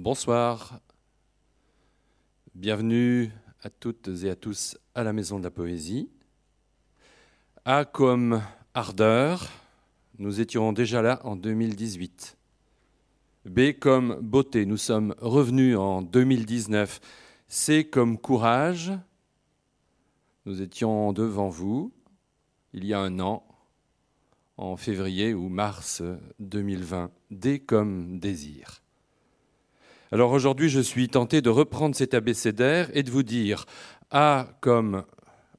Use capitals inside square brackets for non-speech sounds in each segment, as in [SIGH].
Bonsoir. Bienvenue à toutes et à tous à la Maison de la Poésie. A comme ardeur, nous étions déjà là en 2018. B comme beauté, nous sommes revenus en 2019. C comme courage, nous étions devant vous il y a un an, en février ou mars 2020. D comme désir. Alors aujourd'hui, je suis tenté de reprendre cet abécédaire et de vous dire A comme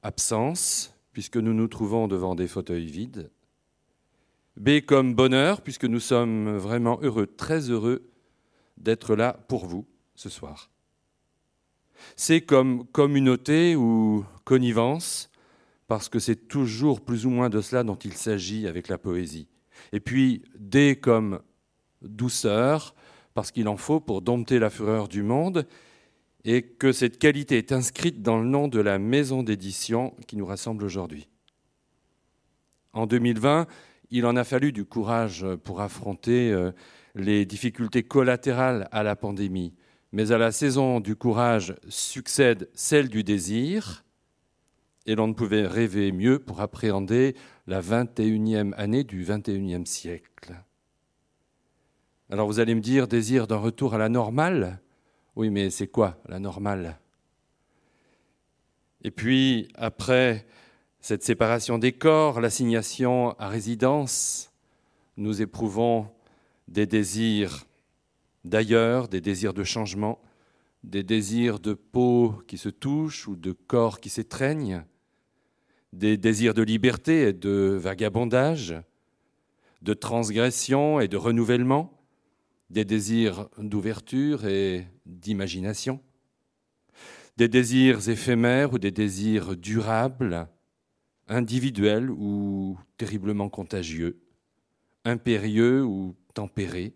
absence, puisque nous nous trouvons devant des fauteuils vides. B comme bonheur, puisque nous sommes vraiment heureux, très heureux d'être là pour vous ce soir. C comme communauté ou connivence, parce que c'est toujours plus ou moins de cela dont il s'agit avec la poésie. Et puis D comme douceur, parce qu'il en faut pour dompter la fureur du monde, et que cette qualité est inscrite dans le nom de la maison d'édition qui nous rassemble aujourd'hui. En 2020, il en a fallu du courage pour affronter euh, les difficultés collatérales à la pandémie, mais à la saison du courage succède celle du désir, et l'on ne pouvait rêver mieux pour appréhender la 21e année du 21e siècle. Alors vous allez me dire, désir d'un retour à la normale? Oui, mais c'est quoi la normale? Et puis, après cette séparation des corps, l'assignation à résidence, nous éprouvons des désirs d'ailleurs, des désirs de changement, des désirs de peau qui se touchent ou de corps qui s'étreignent, des désirs de liberté et de vagabondage, de transgression et de renouvellement, des désirs d'ouverture et d'imagination, des désirs éphémères ou des désirs durables, individuels ou terriblement contagieux, impérieux ou tempérés,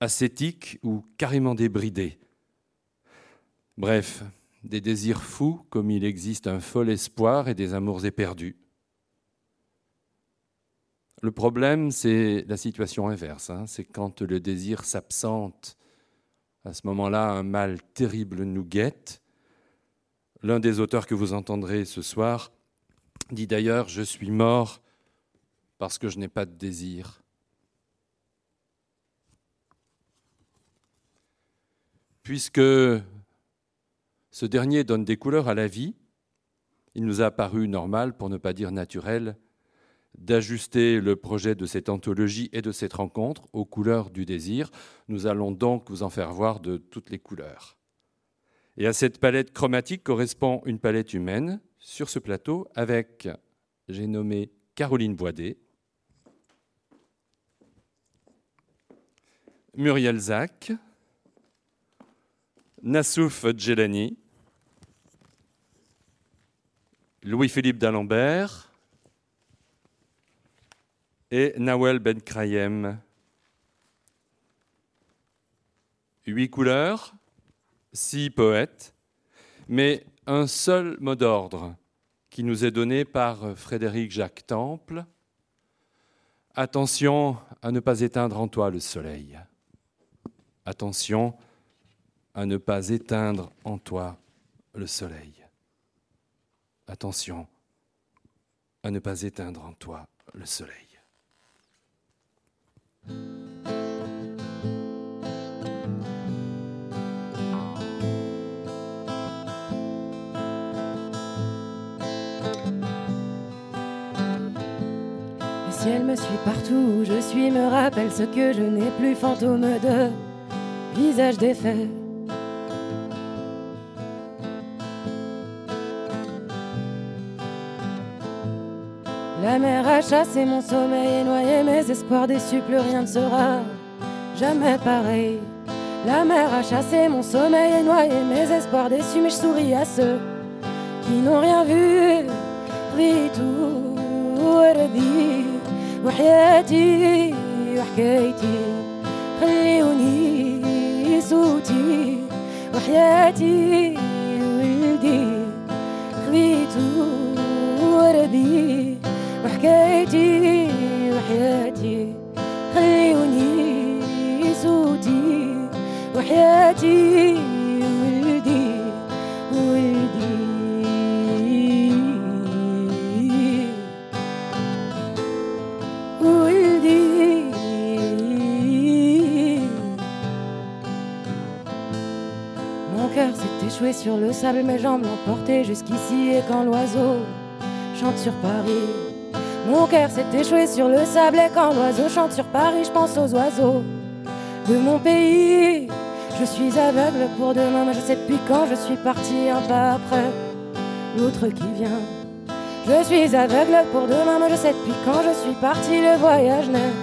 ascétiques ou carrément débridés. Bref, des désirs fous comme il existe un fol espoir et des amours éperdus. Le problème, c'est la situation inverse. Hein. C'est quand le désir s'absente. À ce moment-là, un mal terrible nous guette. L'un des auteurs que vous entendrez ce soir dit d'ailleurs Je suis mort parce que je n'ai pas de désir. Puisque ce dernier donne des couleurs à la vie, il nous a paru normal, pour ne pas dire naturel, d'ajuster le projet de cette anthologie et de cette rencontre aux couleurs du désir. Nous allons donc vous en faire voir de toutes les couleurs. Et à cette palette chromatique correspond une palette humaine sur ce plateau avec, j'ai nommé Caroline Boidet, Muriel Zach, Nassouf Djelani, Louis-Philippe d'Alembert, et Nawel Ben Krayem. Huit couleurs, six poètes, mais un seul mot d'ordre qui nous est donné par Frédéric Jacques Temple. Attention à ne pas éteindre en toi le soleil. Attention à ne pas éteindre en toi le soleil. Attention à ne pas éteindre en toi le soleil. Le ciel me suit partout où je suis, me rappelle ce que je n'ai plus, fantôme de visage défait. La mer a chassé mon sommeil et noyé mes espoirs déçus, plus rien ne sera jamais pareil. La mer a chassé mon sommeil et noyé mes espoirs déçus, mais je souris à ceux qui n'ont rien vu. ريتو وردي وحياتي وحكايتي خليوني صوتي وحياتي ولدي خذيتو وردي وحكايتي وحياتي خليوني صوتي وحياتي ولدي ولدي ولدي Mon cœur s'est échoué sur le sable, mes jambes l'ont porté jusqu'ici. Et quand l'oiseau chante sur Paris, mon cœur s'est échoué sur le sable. Et quand l'oiseau chante sur Paris, je pense aux oiseaux de mon pays. Je suis aveugle pour demain, mais je sais depuis quand je suis parti un pas après l'autre qui vient. Je suis aveugle pour demain, mais je sais depuis quand je suis parti. Le voyage n'est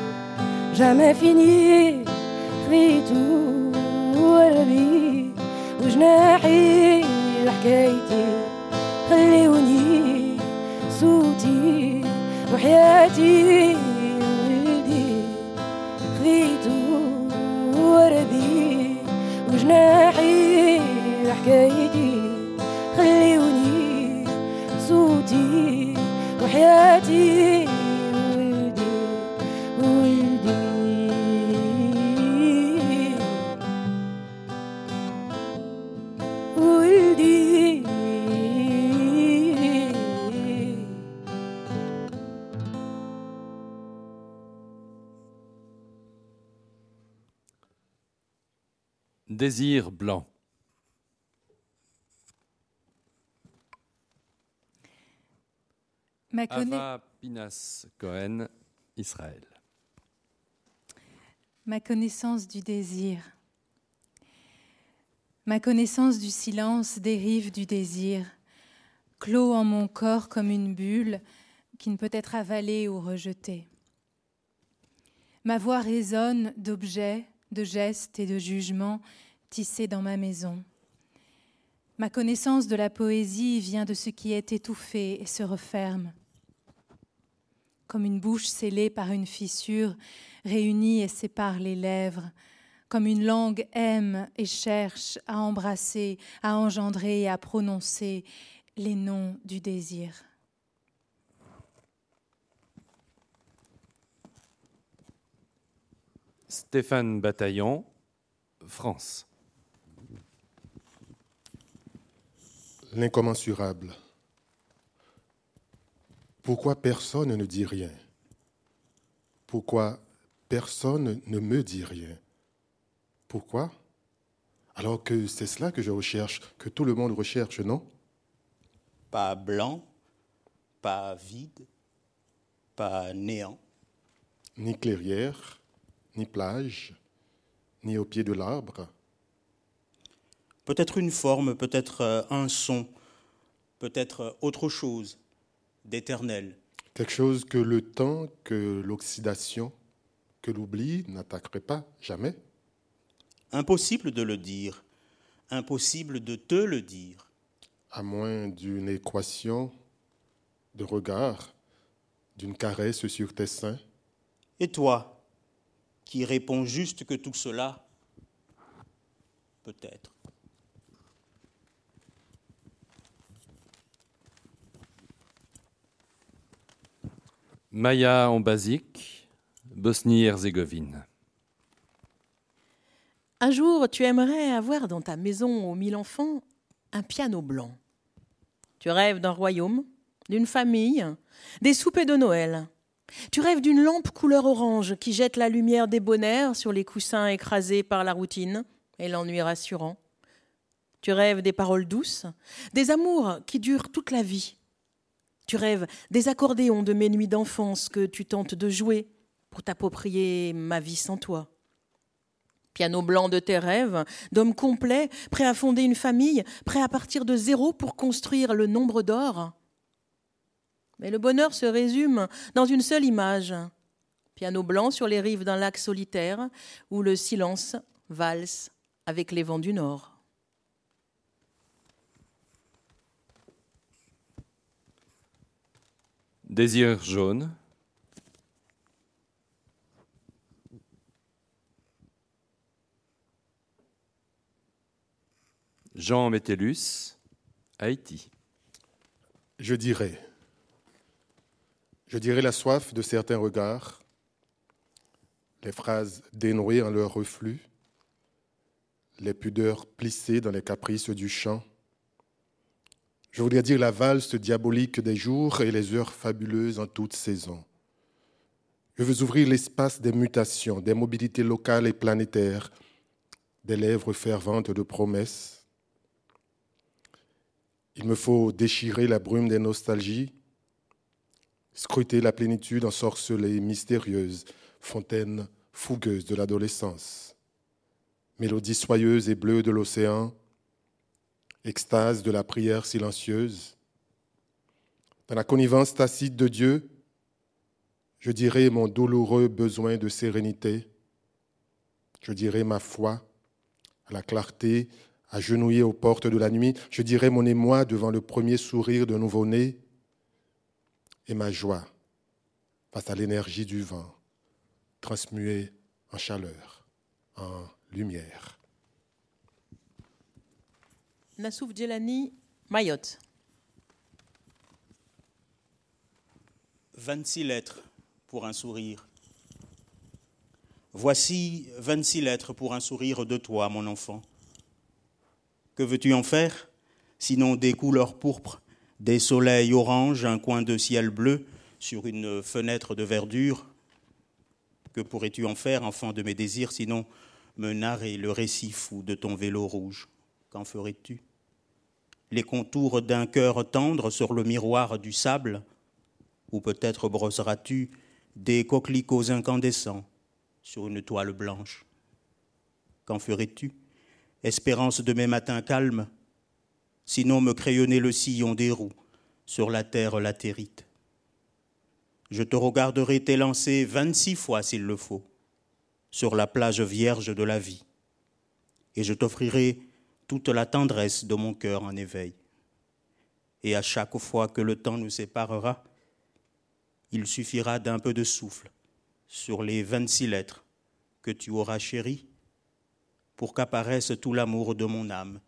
jamais fini. ريتو قلبي وجناحي وحكايتي خليوني صوتي وحياتي ولدي خذيتو وردي. وجناحي وحكايتي خليوني صوتي. وحياتي Désir blanc. Ava Pinas Cohen, Israël. ma connaissance du désir. Ma connaissance du silence dérive du désir, clos en mon corps comme une bulle qui ne peut être avalée ou rejetée. Ma voix résonne d'objets, de gestes et de jugements tissés dans ma maison. Ma connaissance de la poésie vient de ce qui est étouffé et se referme. Comme une bouche scellée par une fissure, réunit et sépare les lèvres, comme une langue aime et cherche à embrasser, à engendrer et à prononcer les noms du désir. Stéphane Bataillon, France. L'incommensurable. Pourquoi personne ne dit rien? Pourquoi personne ne me dit rien? Pourquoi? Alors que c'est cela que je recherche, que tout le monde recherche, non? Pas blanc, pas vide, pas néant. Ni clairière, ni plage, ni au pied de l'arbre. Peut-être une forme, peut-être euh, un son, peut-être euh, autre chose d'éternel. Quelque chose que le temps, que l'oxydation, que l'oubli n'attaquerait pas jamais. Impossible de le dire, impossible de te le dire. à moins d'une équation de regard, d'une caresse sur tes seins. Et toi, qui réponds juste que tout cela, peut-être. Maya en basique, Bosnie-Herzégovine. Un jour, tu aimerais avoir dans ta maison aux mille enfants un piano blanc. Tu rêves d'un royaume, d'une famille, des soupers de Noël. Tu rêves d'une lampe couleur orange qui jette la lumière débonnaire sur les coussins écrasés par la routine et l'ennui rassurant. Tu rêves des paroles douces, des amours qui durent toute la vie. Tu rêves des accordéons de mes nuits d'enfance que tu tentes de jouer pour t'approprier ma vie sans toi piano blanc de tes rêves, d'homme complet, prêt à fonder une famille, prêt à partir de zéro pour construire le nombre d'or. Mais le bonheur se résume dans une seule image. Piano blanc sur les rives d'un lac solitaire où le silence valse avec les vents du nord. Désir jaune. Jean Métellus, Haïti. Je dirais, je dirais la soif de certains regards, les phrases dénouées en leur reflux, les pudeurs plissées dans les caprices du chant. Je voudrais dire la valse diabolique des jours et les heures fabuleuses en toute saison. Je veux ouvrir l'espace des mutations, des mobilités locales et planétaires, des lèvres ferventes de promesses. Il me faut déchirer la brume des nostalgies, scruter la plénitude ensorcelée, mystérieuse, fontaine fougueuse de l'adolescence, mélodie soyeuse et bleue de l'océan, extase de la prière silencieuse. Dans la connivence tacite de Dieu, je dirai mon douloureux besoin de sérénité, je dirai ma foi à la clarté, agenouillée aux portes de la nuit, je dirai mon émoi devant le premier sourire de nouveau-né et ma joie face à l'énergie du vent, transmuée en chaleur, en lumière. Nassouf Djelani, Mayotte. 26 lettres pour un sourire. Voici 26 lettres pour un sourire de toi, mon enfant. Que veux-tu en faire? Sinon des couleurs pourpres, des soleils orange, un coin de ciel bleu sur une fenêtre de verdure. Que pourrais-tu en faire, enfant de mes désirs, sinon me narrer le récit fou de ton vélo rouge? Qu'en ferais-tu? Les contours d'un cœur tendre sur le miroir du sable Ou peut-être brosseras-tu des coquelicots incandescents sur une toile blanche. Qu'en ferais-tu Espérance de mes matins calmes Sinon me crayonner le sillon des roues sur la terre latérite? Je te regarderai t'élancer vingt-six fois s'il le faut sur la plage vierge de la vie, et je t'offrirai toute la tendresse de mon cœur en éveil. Et à chaque fois que le temps nous séparera, il suffira d'un peu de souffle sur les vingt-six lettres que tu auras chéries pour qu'apparaisse tout l'amour de mon âme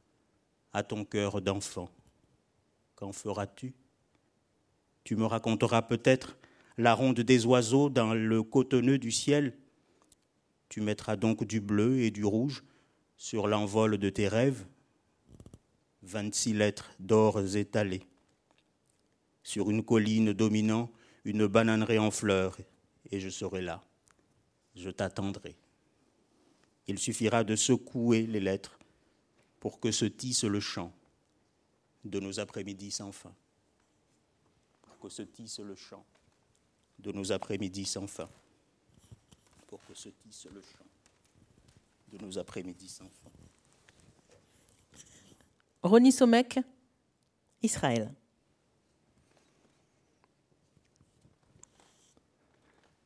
à ton cœur d'enfant. Qu'en feras-tu? Tu me raconteras peut-être la ronde des oiseaux dans le cotonneux du ciel. Tu mettras donc du bleu et du rouge sur l'envol de tes rêves. Vingt-six lettres d'or étalées. Sur une colline dominant une bananeraie en fleurs, et je serai là. Je t'attendrai. Il suffira de secouer les lettres pour que se tisse le chant de nos après-midi sans fin. Pour que se tisse le chant de nos après-midi sans fin, pour que se tisse le chant nos après-midi sans fin. Ronnie Somek, Israël.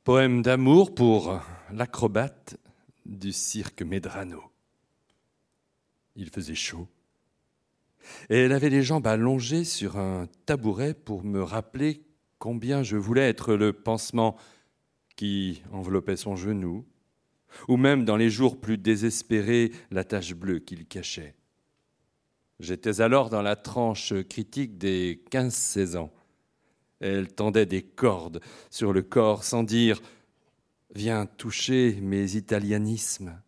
Poème d'amour pour l'acrobate du cirque Medrano. Il faisait chaud. Et elle avait les jambes allongées sur un tabouret pour me rappeler combien je voulais être le pansement qui enveloppait son genou, ou même dans les jours plus désespérés la tache bleue qu'il cachait. J'étais alors dans la tranche critique des 15-16 ans. Elle tendait des cordes sur le corps sans dire Viens toucher mes italianismes.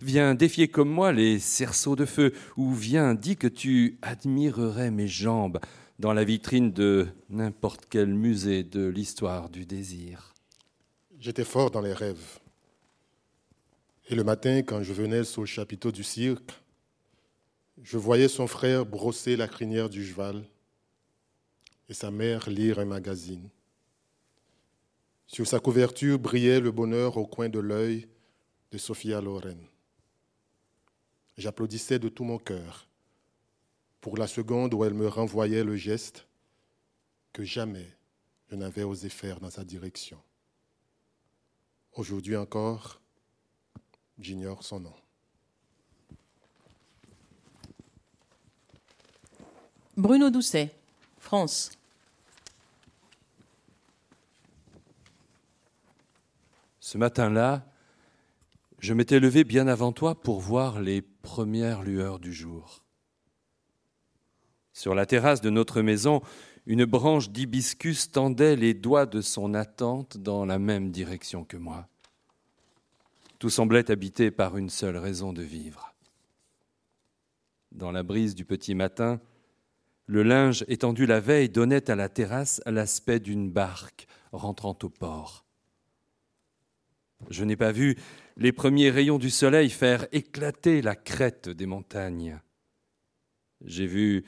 Viens défier comme moi les cerceaux de feu, ou viens, dis que tu admirerais mes jambes dans la vitrine de n'importe quel musée de l'histoire du désir. J'étais fort dans les rêves. Et le matin, quand je venais sur le chapiteau du cirque, je voyais son frère brosser la crinière du cheval et sa mère lire un magazine. Sur sa couverture brillait le bonheur au coin de l'œil de Sophia Loren. J'applaudissais de tout mon cœur pour la seconde où elle me renvoyait le geste que jamais je n'avais osé faire dans sa direction. Aujourd'hui encore, j'ignore son nom. Bruno Doucet, France. Ce matin-là, je m'étais levé bien avant toi pour voir les premières lueurs du jour. Sur la terrasse de notre maison, une branche d'hibiscus tendait les doigts de son attente dans la même direction que moi. Tout semblait habité par une seule raison de vivre, dans la brise du petit matin, le linge étendu la veille donnait à la terrasse l'aspect d'une barque rentrant au port. Je n'ai pas vu les premiers rayons du soleil faire éclater la crête des montagnes. J'ai vu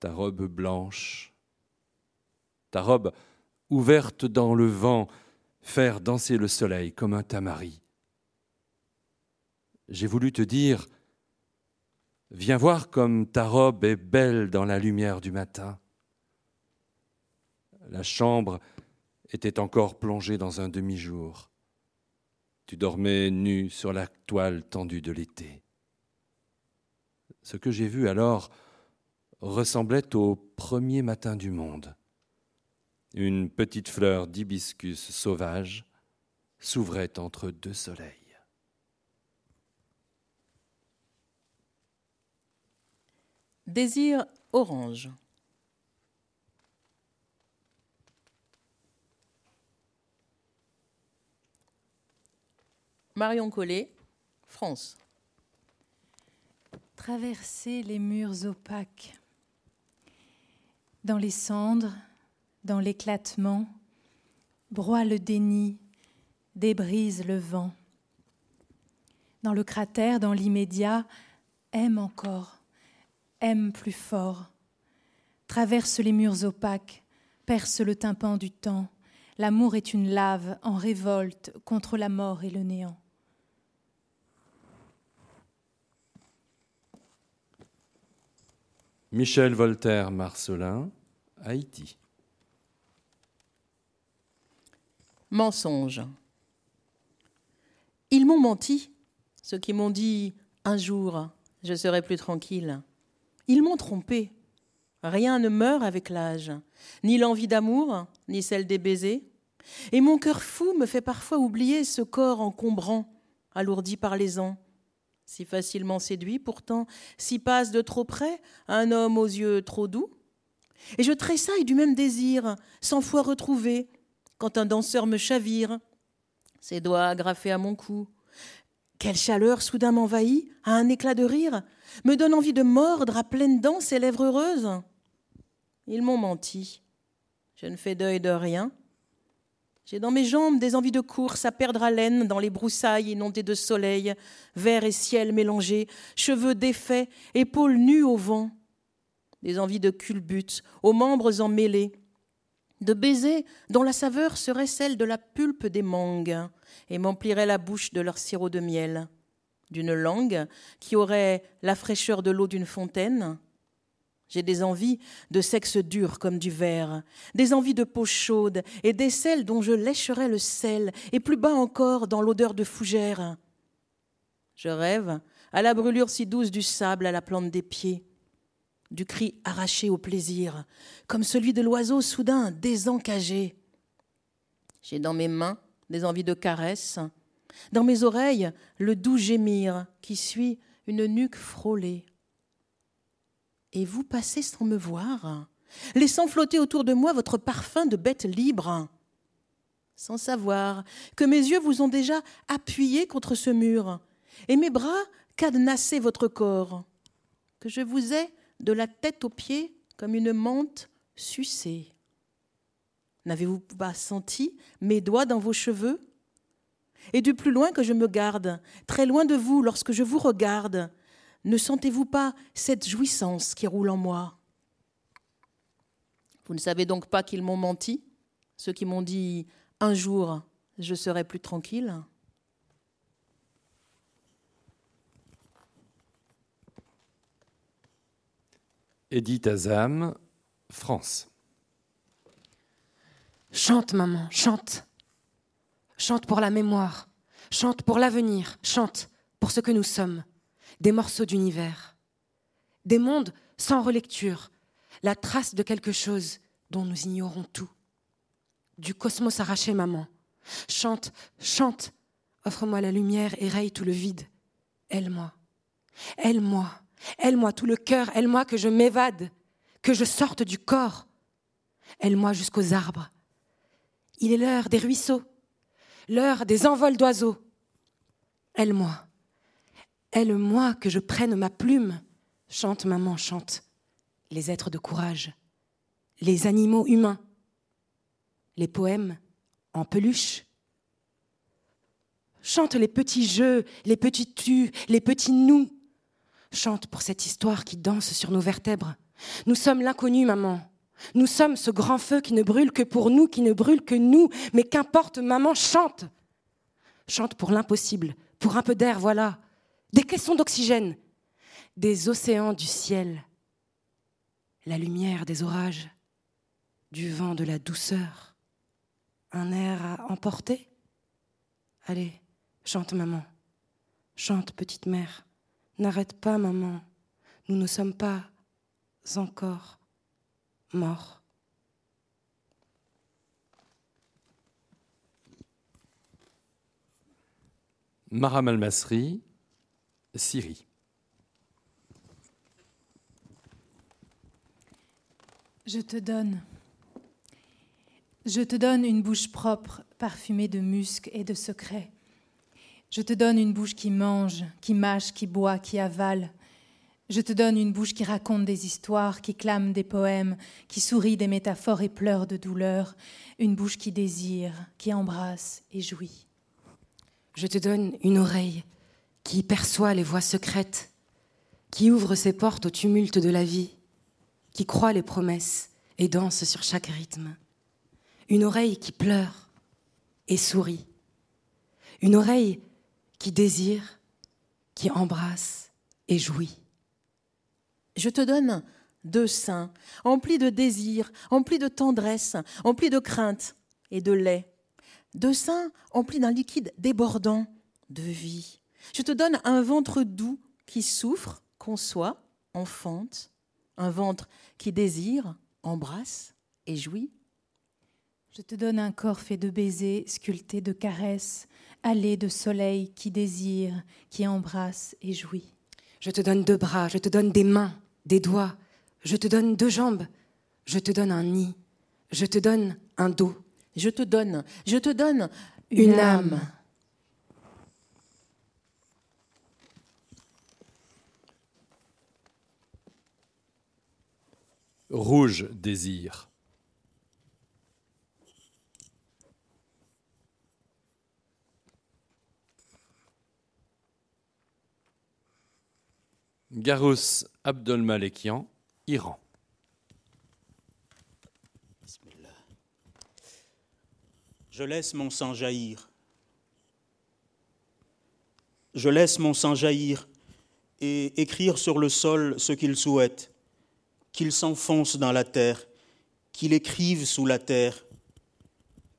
ta robe blanche, ta robe ouverte dans le vent, faire danser le soleil comme un tamari. J'ai voulu te dire, viens voir comme ta robe est belle dans la lumière du matin. La chambre était encore plongée dans un demi-jour. Tu dormais nu sur la toile tendue de l'été. Ce que j'ai vu alors ressemblait au premier matin du monde. Une petite fleur d'hibiscus sauvage s'ouvrait entre deux soleils. Désir orange. Marion Collet, France. Traverser les murs opaques, dans les cendres, dans l'éclatement, broie le déni, débrise le vent. Dans le cratère, dans l'immédiat, aime encore, aime plus fort. Traverse les murs opaques, perce le tympan du temps. L'amour est une lave en révolte contre la mort et le néant. Michel Voltaire Marcelin, Haïti. Mensonge. Ils m'ont menti, ceux qui m'ont dit un jour je serai plus tranquille. Ils m'ont trompé. Rien ne meurt avec l'âge, ni l'envie d'amour, ni celle des baisers. Et mon cœur fou me fait parfois oublier ce corps encombrant, alourdi par les ans si facilement séduit, pourtant s'y passe de trop près un homme aux yeux trop doux. Et je tressaille du même désir, cent fois retrouvé, quand un danseur me chavire, ses doigts agrafés à mon cou. Quelle chaleur soudain m'envahit, à un éclat de rire, me donne envie de mordre à pleines dents ses lèvres heureuses. Ils m'ont menti. Je ne fais deuil de rien. J'ai dans mes jambes des envies de course à perdre haleine dans les broussailles inondées de soleil, vert et ciel mélangés, cheveux défaits, épaules nues au vent. Des envies de culbute, aux membres emmêlés, de baisers dont la saveur serait celle de la pulpe des mangues et m'emplirait la bouche de leur sirop de miel, d'une langue qui aurait la fraîcheur de l'eau d'une fontaine, j'ai des envies de sexe dur comme du verre, des envies de peau chaude et d'aisselles dont je lécherais le sel, et plus bas encore dans l'odeur de fougère. Je rêve à la brûlure si douce du sable à la plante des pieds, du cri arraché au plaisir, comme celui de l'oiseau soudain désencagé. J'ai dans mes mains des envies de caresses, dans mes oreilles le doux gémir qui suit une nuque frôlée et vous passez sans me voir, laissant flotter autour de moi votre parfum de bête libre, sans savoir que mes yeux vous ont déjà appuyé contre ce mur, et mes bras cadenassé votre corps, que je vous ai de la tête aux pieds comme une menthe sucée. N'avez-vous pas senti mes doigts dans vos cheveux? Et du plus loin que je me garde, très loin de vous lorsque je vous regarde, ne sentez-vous pas cette jouissance qui roule en moi? Vous ne savez donc pas qu'ils m'ont menti, ceux qui m'ont dit un jour je serai plus tranquille Edith Azam, France. Chante, maman, chante. Chante pour la mémoire, chante pour l'avenir, chante pour ce que nous sommes des morceaux d'univers, des mondes sans relecture, la trace de quelque chose dont nous ignorons tout. Du cosmos arraché, maman. Chante, chante, offre-moi la lumière et raye tout le vide. Aile-moi, aile-moi, aile-moi tout le cœur, aile-moi que je m'évade, que je sorte du corps. Aile-moi jusqu'aux arbres. Il est l'heure des ruisseaux, l'heure des envols d'oiseaux. Aile-moi, Aide-moi que je prenne ma plume, Chante, maman, chante. Les êtres de courage, les animaux humains, les poèmes en peluche. Chante les petits jeux, les petits tu, les petits nous. Chante pour cette histoire qui danse sur nos vertèbres. Nous sommes l'inconnu, maman. Nous sommes ce grand feu qui ne brûle que pour nous, qui ne brûle que nous. Mais qu'importe, maman, chante. Chante pour l'impossible, pour un peu d'air, voilà. Des caissons d'oxygène, des océans du ciel, la lumière des orages, du vent de la douceur, un air à emporter? Allez, chante maman, chante petite mère, n'arrête pas maman, nous ne sommes pas encore morts. Maram Al-Masri, Syrie. Je te donne. Je te donne une bouche propre, parfumée de musc et de secrets. Je te donne une bouche qui mange, qui mâche, qui boit, qui avale. Je te donne une bouche qui raconte des histoires, qui clame des poèmes, qui sourit des métaphores et pleure de douleur. Une bouche qui désire, qui embrasse et jouit. Je te donne une oreille qui perçoit les voix secrètes, qui ouvre ses portes au tumulte de la vie, qui croit les promesses et danse sur chaque rythme. Une oreille qui pleure et sourit. Une oreille qui désire, qui embrasse et jouit. Je te donne deux seins, emplis de désir, emplis de tendresse, emplis de crainte et de lait. Deux seins emplis d'un liquide débordant de vie. Je te donne un ventre doux qui souffre, conçoit, enfante, un ventre qui désire, embrasse et jouit. Je te donne un corps fait de baisers, sculpté de caresses, allé de soleil qui désire, qui embrasse et jouit. Je te donne deux bras, je te donne des mains, des doigts, je te donne deux jambes, je te donne un nid, je te donne un dos. Je te donne, je te donne une, âme. Rouge désir. Garous Abdolmalekian, Iran. Je laisse mon sang jaillir. Je laisse mon sang jaillir et écrire sur le sol ce qu'il souhaite, qu'il s'enfonce dans la terre, qu'il écrive sous la terre,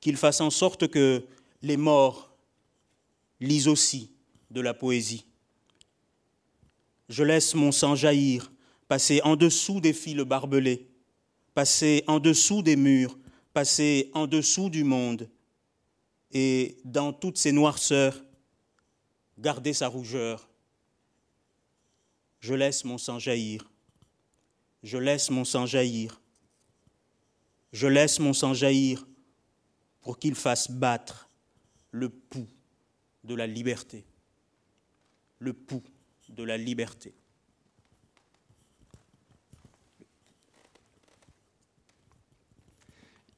qu'il fasse en sorte que les morts lisent aussi de la poésie. Je laisse mon sang jaillir, passer en dessous des fils barbelés, passer en dessous des murs, passer en dessous du monde, et dans toutes ces noirceurs, garder sa rougeur. Je laisse mon sang jaillir. Je laisse mon sang jaillir. Je laisse mon sang jaillir pour qu'il fasse battre le pouls de la liberté. Le pouls de la liberté.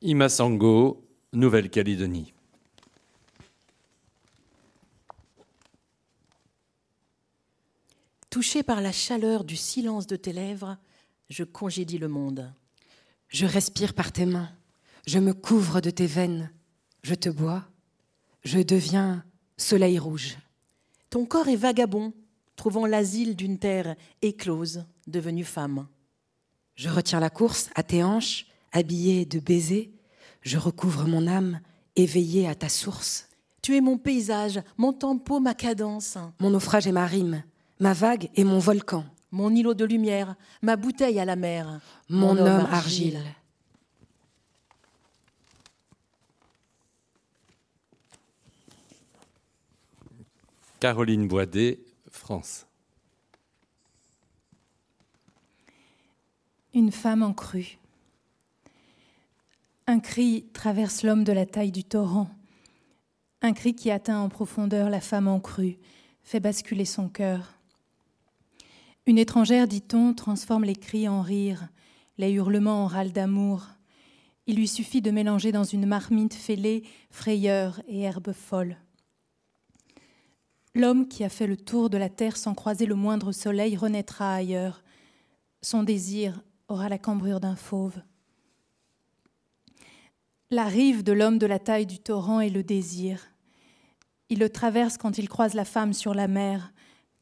Imasango, Nouvelle-Calédonie. Touché par la chaleur du silence de tes lèvres, je congédie le monde. Je respire par tes mains, je me couvre de tes veines, je te bois, je deviens soleil rouge. Ton corps est vagabond, trouvant l'asile d'une terre éclose, devenue femme. Je retiens la course à tes hanches, habillée de baisers, je recouvre mon âme, éveillée à ta source. Tu es mon paysage, mon tempo, ma cadence. Mon naufrage est ma rime, ma vague est mon volcan. Mon îlot de lumière, ma bouteille à la mer. Mon, homme argile. Caroline Boidet, Une femme en crue. Un cri traverse l'homme de la taille du torrent. Un cri qui atteint en profondeur la femme en crue, fait basculer son cœur. Une étrangère, dit-on, transforme les cris en rires, les hurlements en râles d'amour. Il lui suffit de mélanger dans une marmite fêlée frayeur et herbe folle. L'homme qui a fait le tour de la terre sans croiser le moindre soleil renaîtra ailleurs. Son désir aura la cambrure d'un fauve. La rive de l'homme de la taille du torrent est le désir. Il le traverse quand il croise la femme sur la mer,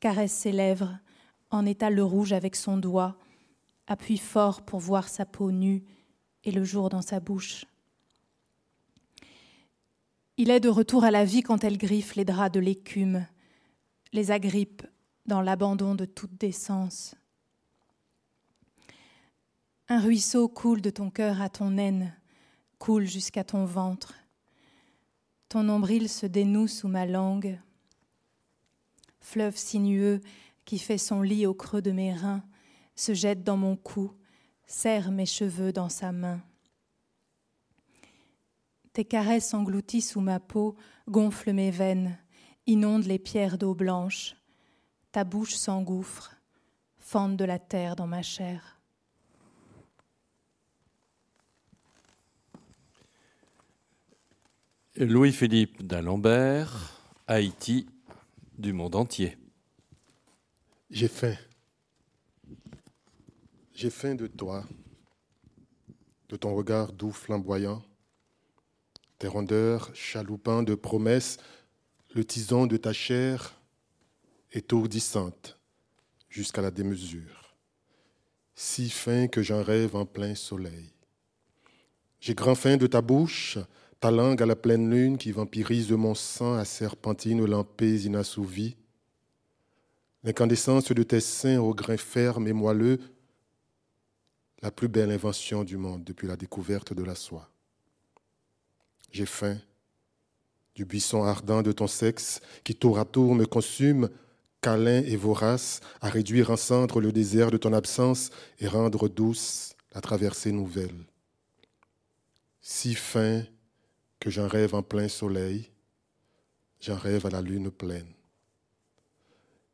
caresse ses lèvres, en étale le rouge avec son doigt, appuie fort pour voir sa peau nue et le jour dans sa bouche. Il est de retour à la vie quand elle griffe les draps de l'écume, les agrippe dans l'abandon de toute décence. Un ruisseau coule de ton cœur à ton aine, coule jusqu'à ton ventre. Ton nombril se dénoue sous ma langue. Fleuve sinueux qui fait son lit au creux de mes reins, se jette dans mon cou, serre mes cheveux dans sa main. Tes caresses englouties sous ma peau gonflent mes veines, inondent les pierres d'eau blanche. Ta bouche s'engouffre, fente de la terre dans ma chair. Louis-Philippe d'Alembert, Haïti, du monde entier. J'ai faim. J'ai faim de toi, de ton regard doux flamboyant, tes rondeurs chaloupants de promesses, le tison de ta chair étourdissante jusqu'à la démesure, si fin que j'en rêve en plein soleil. J'ai grand faim de ta bouche, ta langue à la pleine lune qui vampirise mon sang à serpentine lampées inassouvies. L'incandescence de tes seins au grain ferme et moelleux, la plus belle invention du monde depuis la découverte de la soie. J'ai faim du buisson ardent de ton sexe qui tour à tour me consume, câlin et vorace, à réduire en cendres le désert de ton absence et rendre douce la traversée nouvelle. Si fin que j'en rêve en plein soleil, j'en rêve à la lune pleine.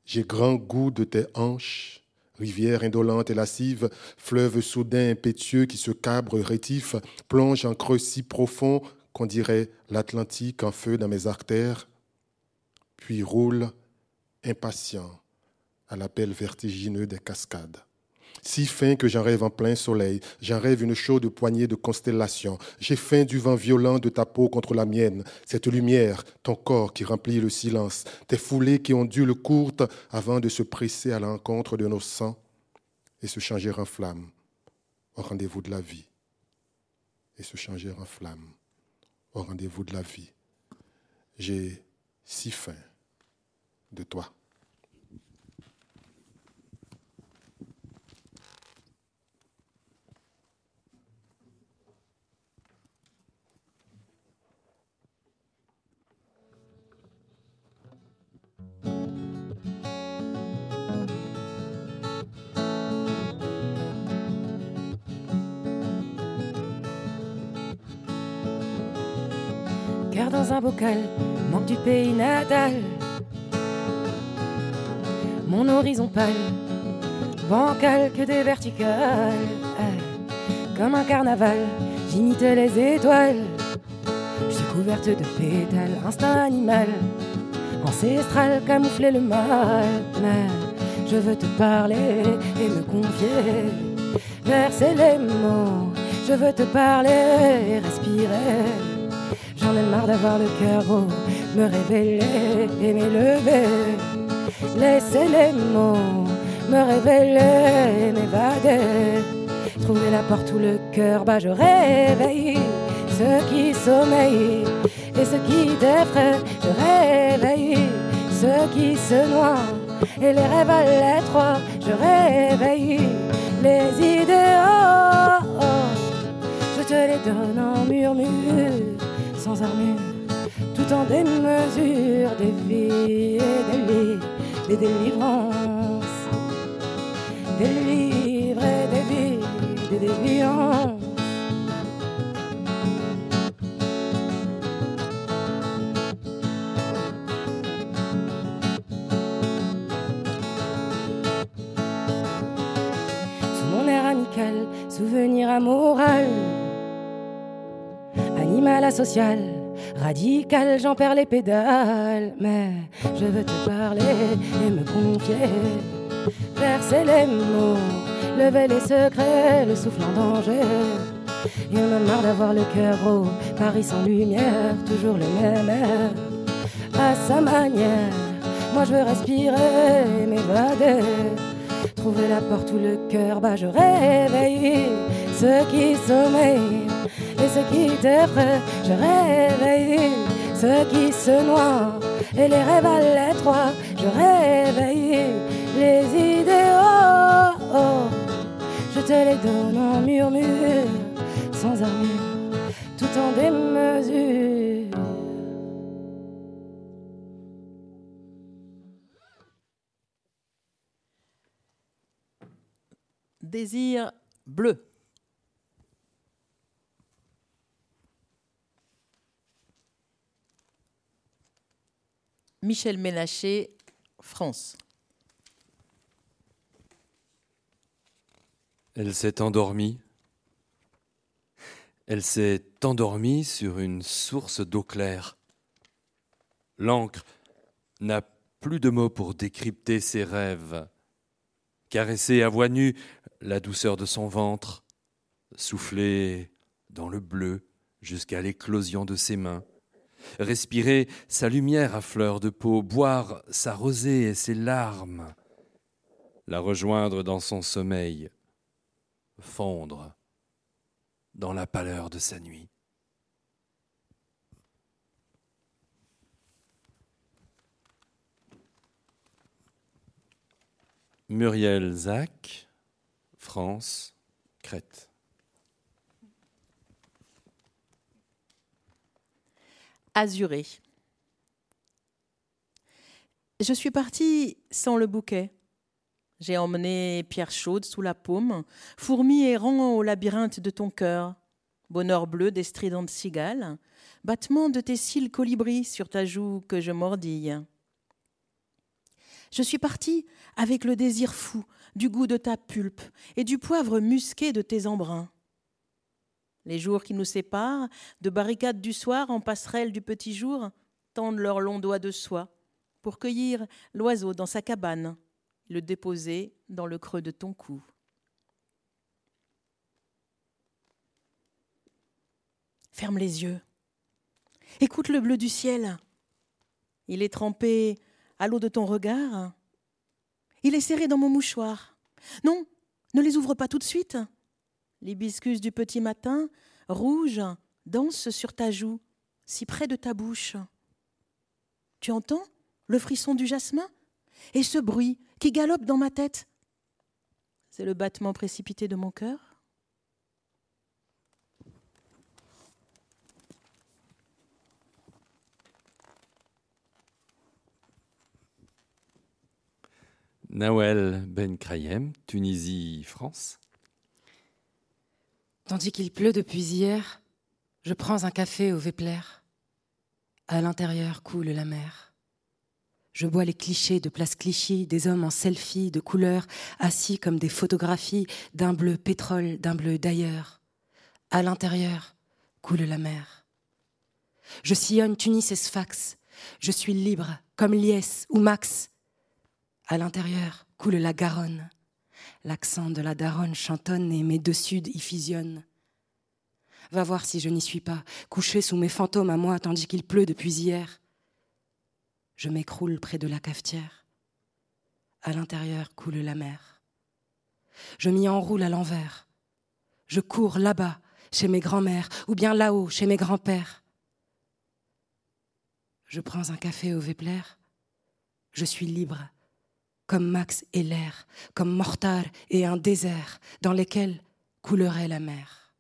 J'ai grand goût de tes hanches, rivière indolente et lascive, fleuve soudain impétueux qui se cabre rétif, plonge en creux si profond qu'on dirait l'Atlantique en feu dans mes artères, puis roule impatient à l'appel vertigineux des cascades si fin que j'en rêve en plein soleil, j'en rêve une chaude poignée de constellations. J'ai faim du vent violent de ta peau contre la mienne, cette lumière, ton corps qui remplit le silence, tes foulées qui ondulent courtes avant de se presser à l'encontre de nos sangs et se changer en flamme au rendez-vous de la vie. Et se changer en flamme rendez-vous de la vie. J'ai si faim de toi. Dans un bocal, manque du pays natal. Mon horizon pâle, bancal que des verticales. Comme un carnaval, j'imite les étoiles. Je suis couverte de pétales, instinct animal, ancestral, camoufler le mal. Je veux te parler et me confier, verser les mots. Je veux te parler, respirer J'en ai marre d'avoir le cœur gros, me révéler et m'élever. Laisser les mots me révéler, m'évader. Trouver la porte où le cœur bat, je réveille ceux qui sommeillent et ceux qui défraient. Je réveille ceux qui se noient et les rêves à l'étroit. Je réveille les idéaux. Je te les donne en murmure tout en démesure des vies et des lits, des délivrances, des livres et des vies, des déviances. Sous mon air amical, souvenir amoral Asocial, radical, j'en perds les pédales. Mais je veux te parler et me confier. Verser les mots, lever les secrets, le souffle en danger. Il en a marre d'avoir le cœur gros, Paris sans lumière, toujours le même air. À sa manière, moi je veux respirer, m'évader. Trouver la porte où le cœur bat, je réveille ceux qui sommeillent et ceux qui t'effraient. Je réveille ceux qui se noient et les rêves à l'étroit. Je réveille les idéaux. Je te les donne en murmure, sans armure, tout en démesure. Désir bleu. Michel Mélaché, France. Elle s'est endormie. Elle s'est endormie sur une source d'eau claire. L'encre n'a plus de mots pour décrypter ses rêves. Caresser à voix nue la douceur de son ventre, souffler dans le bleu jusqu'à l'éclosion de ses mains, respirer sa lumière à fleur de peau, boire sa rosée et ses larmes, la rejoindre dans son sommeil, fondre dans la pâleur de sa nuit. Muriel Zach, France, Crète. Azuré. Je suis partie sans le bouquet. J'ai emmené pierre chaude sous la paume, fourmi errant au labyrinthe de ton cœur, bonheur bleu des stridentes cigales, battement de tes cils colibris sur ta joue que je mordille. Je suis partie avec le désir fou du goût de ta pulpe et du poivre musqué de tes embruns. Les jours qui nous séparent, de barricades du soir en passerelle du petit jour, tendent leurs longs doigts de soie pour cueillir l'oiseau dans sa cabane, le déposer dans le creux de ton cou. Ferme les yeux. Écoute le bleu du ciel. Il est trempé à l'eau de ton regard. Il est serré dans mon mouchoir. Non, ne les ouvre pas tout de suite. L'hibiscus du petit matin, rouge, danse sur ta joue, si près de ta bouche. Tu entends le frisson du jasmin et ce bruit qui galope dans ma tête? C'est le battement précipité de mon cœur Nawel Ben Krayem, Tunisie, France. Tandis qu'il pleut depuis hier, je prends un café au Vepler. À l'intérieur coule la mer. Je bois les clichés de place Clichy, des hommes en selfie de couleur, assis comme des photographies d'un bleu pétrole, d'un bleu d'ailleurs. À l'intérieur coule la mer. Je sillonne Tunis et Sfax. Je suis libre, comme Liès ou Max. À l'intérieur coule la Garonne. L'accent de la daronne chantonne et mes deux suds y fusionnent. Va voir si je n'y suis pas, couché sous mes fantômes à moi tandis qu'il pleut depuis hier. Je m'écroule près de la cafetière. À l'intérieur coule la mer. Je m'y enroule à l'envers. Je cours là-bas, chez mes grands-mères, ou bien là-haut, chez mes grands-pères. Je prends un café au Vepler. Je suis libre comme Max et l'air, comme Mortar et un désert dans lesquels coulerait la mer.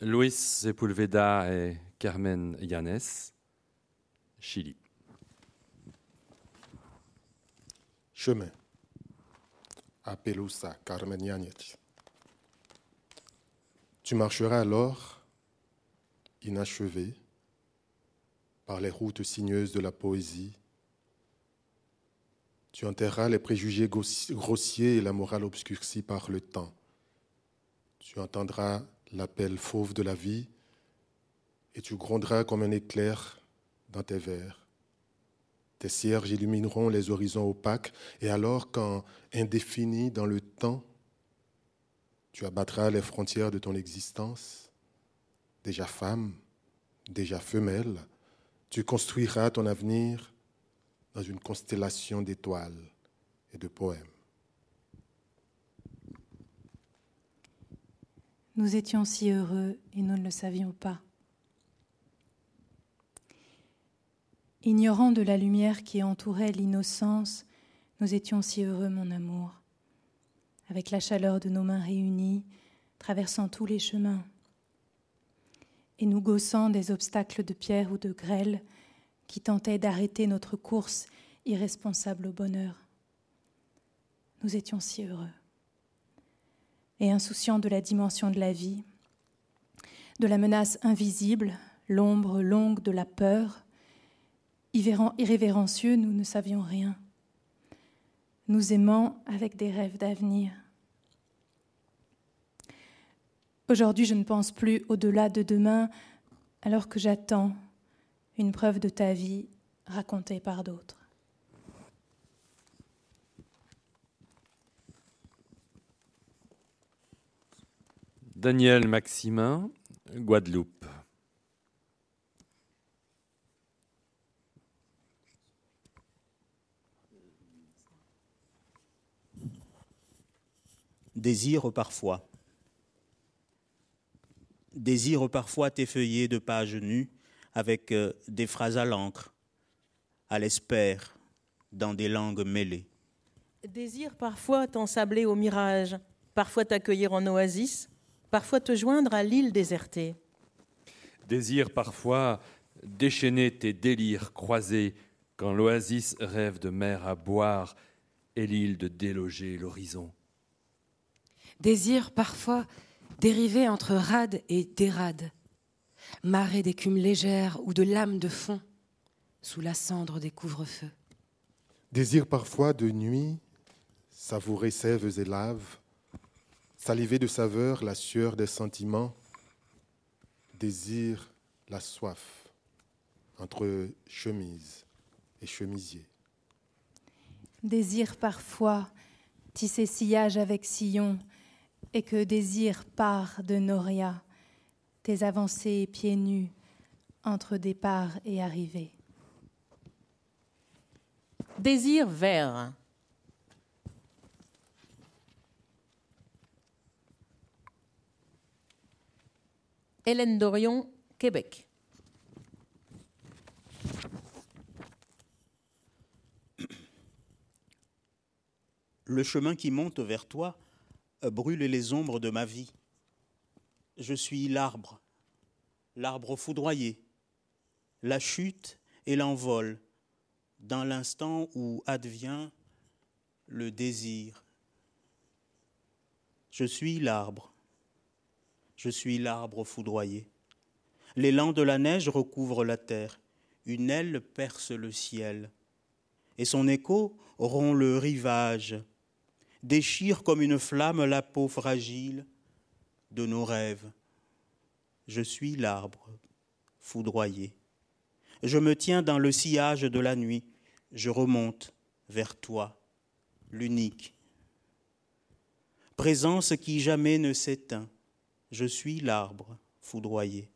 Luis Sepulveda et Carmen Yanes, Chili. Chemin. À Pelusa, Carmen Yanes. Tu marcheras alors, inachevé, par les routes sinueuses de la poésie, Tu enterras les préjugés grossiers et la morale obscurcie par le temps. Tu entendras l'appel fauve de la vie et tu gronderas comme un éclair dans tes vers. Tes cierges illumineront les horizons opaques et alors quand, indéfini dans le temps, tu abattras les frontières de ton existence, déjà femme, déjà femelle, tu construiras ton avenir dans une constellation d'étoiles et de poèmes. Nous étions si heureux et nous ne le savions pas. Ignorant de la lumière qui entourait l'innocence, nous étions si heureux, mon amour, avec la chaleur de nos mains réunies, traversant tous les chemins, et nous gaussant des obstacles de pierre ou de grêle qui tentaient d'arrêter notre course irresponsable au bonheur. Nous étions si heureux et insouciants de la dimension de la vie, de la menace invisible, l'ombre longue de la peur. Irrévérencieux, nous ne savions rien. Nous aimant avec des rêves d'avenir. Aujourd'hui, je ne pense plus au-delà de demain, alors que j'attends une preuve de ta vie racontée par d'autres. Daniel Maximin, Guadeloupe. Désire parfois. Désire parfois t'effeuiller de pages nues avec euh, des phrases à l'encre, à l'espère, dans des langues mêlées. Désire parfois t'ensabler au mirage, parfois t'accueillir en oasis, parfois te joindre à l'île désertée. Désire parfois déchaîner tes délires croisés quand l'oasis rêve de mer à boire et l'île de déloger l'horizon. Désire parfois dériver entre rade et dérade, marée d'écume légère ou de lames de fond sous la cendre des couvre-feux. Désire parfois de nuit savourer sèves et laves, Saliver de saveur la sueur des sentiments, désir la soif entre chemise et chemisier. Désir parfois tisser sillage avec sillon, et que désir part de Noria, tes avancées pieds nus entre départ et arrivée. Désir vert, Hélène Dorion, Québec. Le chemin qui monte vers toi brûle les ombres de ma vie. Je suis l'arbre, l'arbre foudroyé, la chute et l'envol, dans l'instant où advient le désir. Je suis l'arbre, je suis l'arbre foudroyé. L'élan de la neige recouvre la terre, une aile perce le ciel, et son écho rompt le rivage, déchire comme une flamme la peau fragile de nos rêves. Je suis l'arbre foudroyé. Je me tiens dans le sillage de la nuit, je remonte vers toi, l'unique. Présence qui jamais ne s'éteint, je suis l'arbre foudroyé.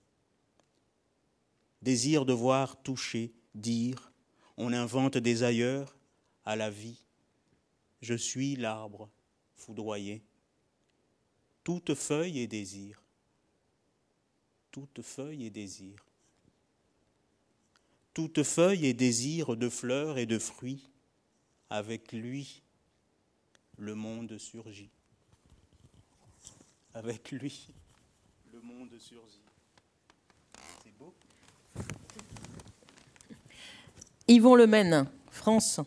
Désir de voir, toucher, dire, on invente des ailleurs à la vie. Je suis l'arbre foudroyé. Toute feuille et désir. Toute feuille et désir. Toute feuille et désir de fleurs et de fruits. Avec lui, le monde surgit. Avec lui, monde surgit. C'est beau. Yvon Lemaine, France.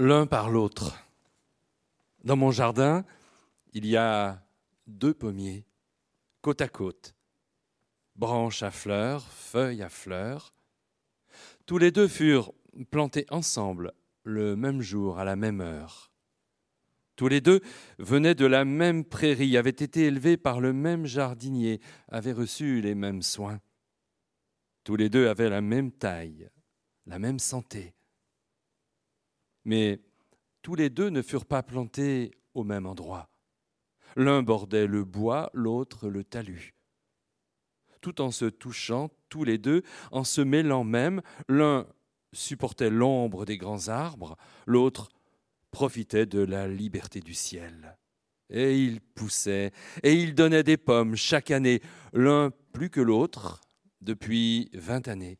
L'un par l'autre. Dans mon jardin, il y a deux pommiers, côte à côte, branches à fleurs, feuilles à fleurs. Tous les deux furent plantés ensemble le même jour, à la même heure. Tous les deux venaient de la même prairie, avaient été élevés par le même jardinier, avaient reçu les mêmes soins. Tous les deux avaient la même taille, la même santé. Mais tous les deux ne furent pas plantés au même endroit. L'un bordait le bois, l'autre le talus. Tout en se touchant, tous les deux, en se mêlant même, l'un supportait l'ombre des grands arbres, l'autre profitait de la liberté du ciel. Et ils poussaient, et ils donnaient des pommes chaque année, l'un plus que l'autre, depuis vingt années.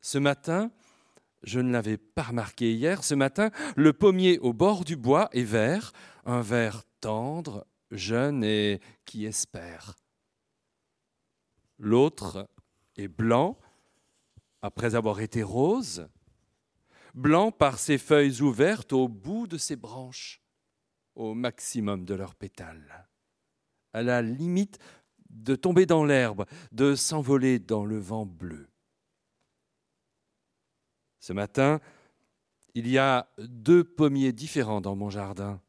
Ce matin, je ne l'avais pas remarqué hier, ce matin, le pommier au bord du bois est vert, un vert tendre, jeune et qui espère. L'autre est blanc, après avoir été rose, blanc par ses feuilles ouvertes au bout de ses branches, au maximum de leurs pétales, à la limite de tomber dans l'herbe, de s'envoler dans le vent bleu. Ce matin, il y a deux pommiers différents dans mon jardin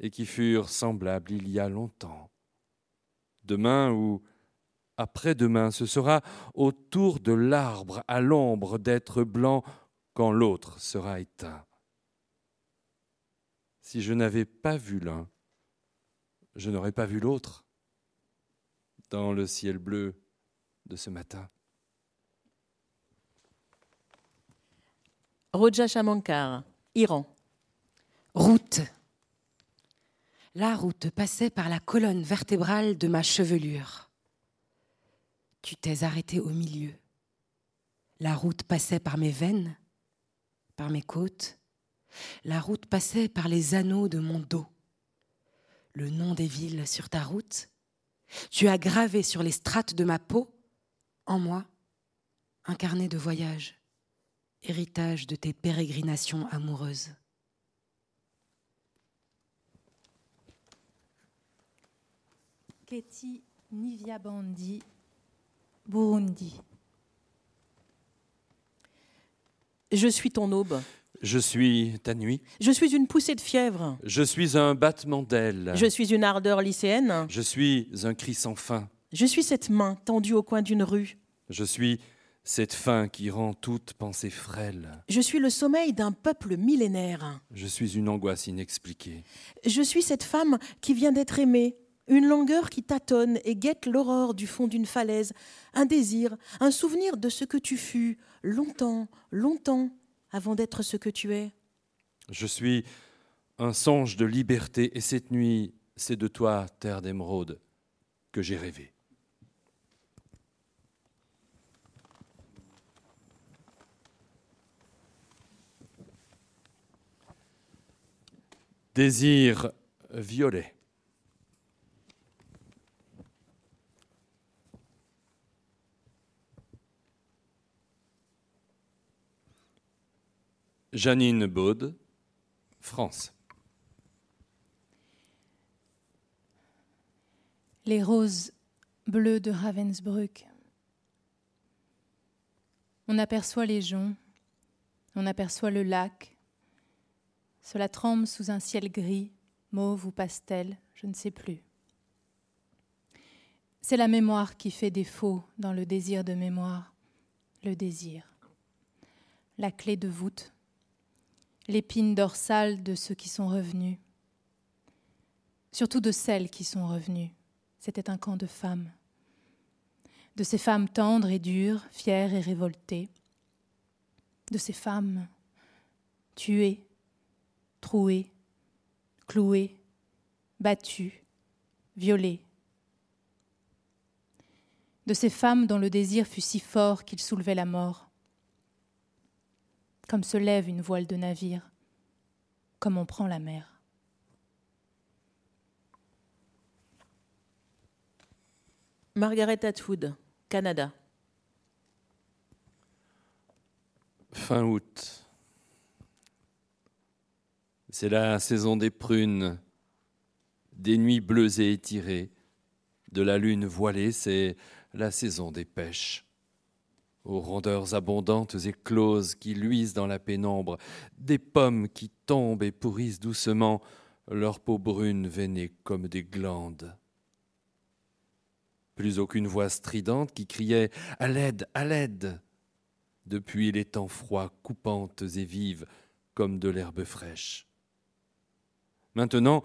et qui furent semblables il y a longtemps. Demain ou après-demain, ce sera au tour de l'arbre à l'ombre d'être blanc quand l'autre sera éteint. Si je n'avais pas vu l'un, je n'aurais pas vu l'autre dans le ciel bleu de ce matin. Roja Shamankar, Iran. Route. La route passait par la colonne vertébrale de ma chevelure. Tu t'es arrêté au milieu. La route passait par mes veines, par mes côtes. La route passait par les anneaux de mon dos. Le nom des villes sur ta route, tu as gravé sur les strates de ma peau, en moi, un carnet de voyage, héritage de tes pérégrinations amoureuses. Keti Nivyabandi Burundi. Je suis ton aube. Je suis ta nuit. Je suis une poussée de fièvre. Je suis un battement d'ailes. Je suis une ardeur lycéenne. Je suis un cri sans fin. Je suis cette main tendue au coin d'une rue. Je suis cette faim qui rend toute pensée frêle. Je suis le sommeil d'un peuple millénaire. Je suis une angoisse inexpliquée. Je suis cette femme qui vient d'être aimée, une langueur qui tâtonne et guette l'aurore du fond d'une falaise, un désir, un souvenir de ce que tu fus, longtemps, longtemps, avant d'être ce que tu es. Je suis un songe de liberté, et cette nuit, c'est de toi, terre d'émeraude, que j'ai rêvé. Désir violet. Janine Baude, France. Les roses bleues de Ravensbrück. On aperçoit les joncs, on aperçoit le lac. Cela tremble sous un ciel gris, mauve ou pastel, je ne sais plus. C'est la mémoire qui fait défaut dans le désir de mémoire, le désir. La clé de voûte. L'épine dorsale de ceux qui sont revenus, surtout de celles qui sont revenues. C'était un camp de femmes, de ces femmes tendres et dures, fières et révoltées, de ces femmes tuées, trouées, clouées, battues, violées, de ces femmes dont le désir fut si fort qu'il soulevait la mort comme se lève une voile de navire, comme on prend la mer. Margaret Atwood, Canada. Fin août. C'est la saison des prunes, des nuits bleues et étirées, de la lune voilée, c'est la saison des pêches. aux rondeurs abondantes et closes qui luisent dans la pénombre, des pommes qui tombent et pourrissent doucement, leur peau brune veinée comme des glandes. Plus aucune voix stridente qui criait À l'aide, à l'aide depuis les temps froids, coupantes et vives comme de l'herbe fraîche. Maintenant,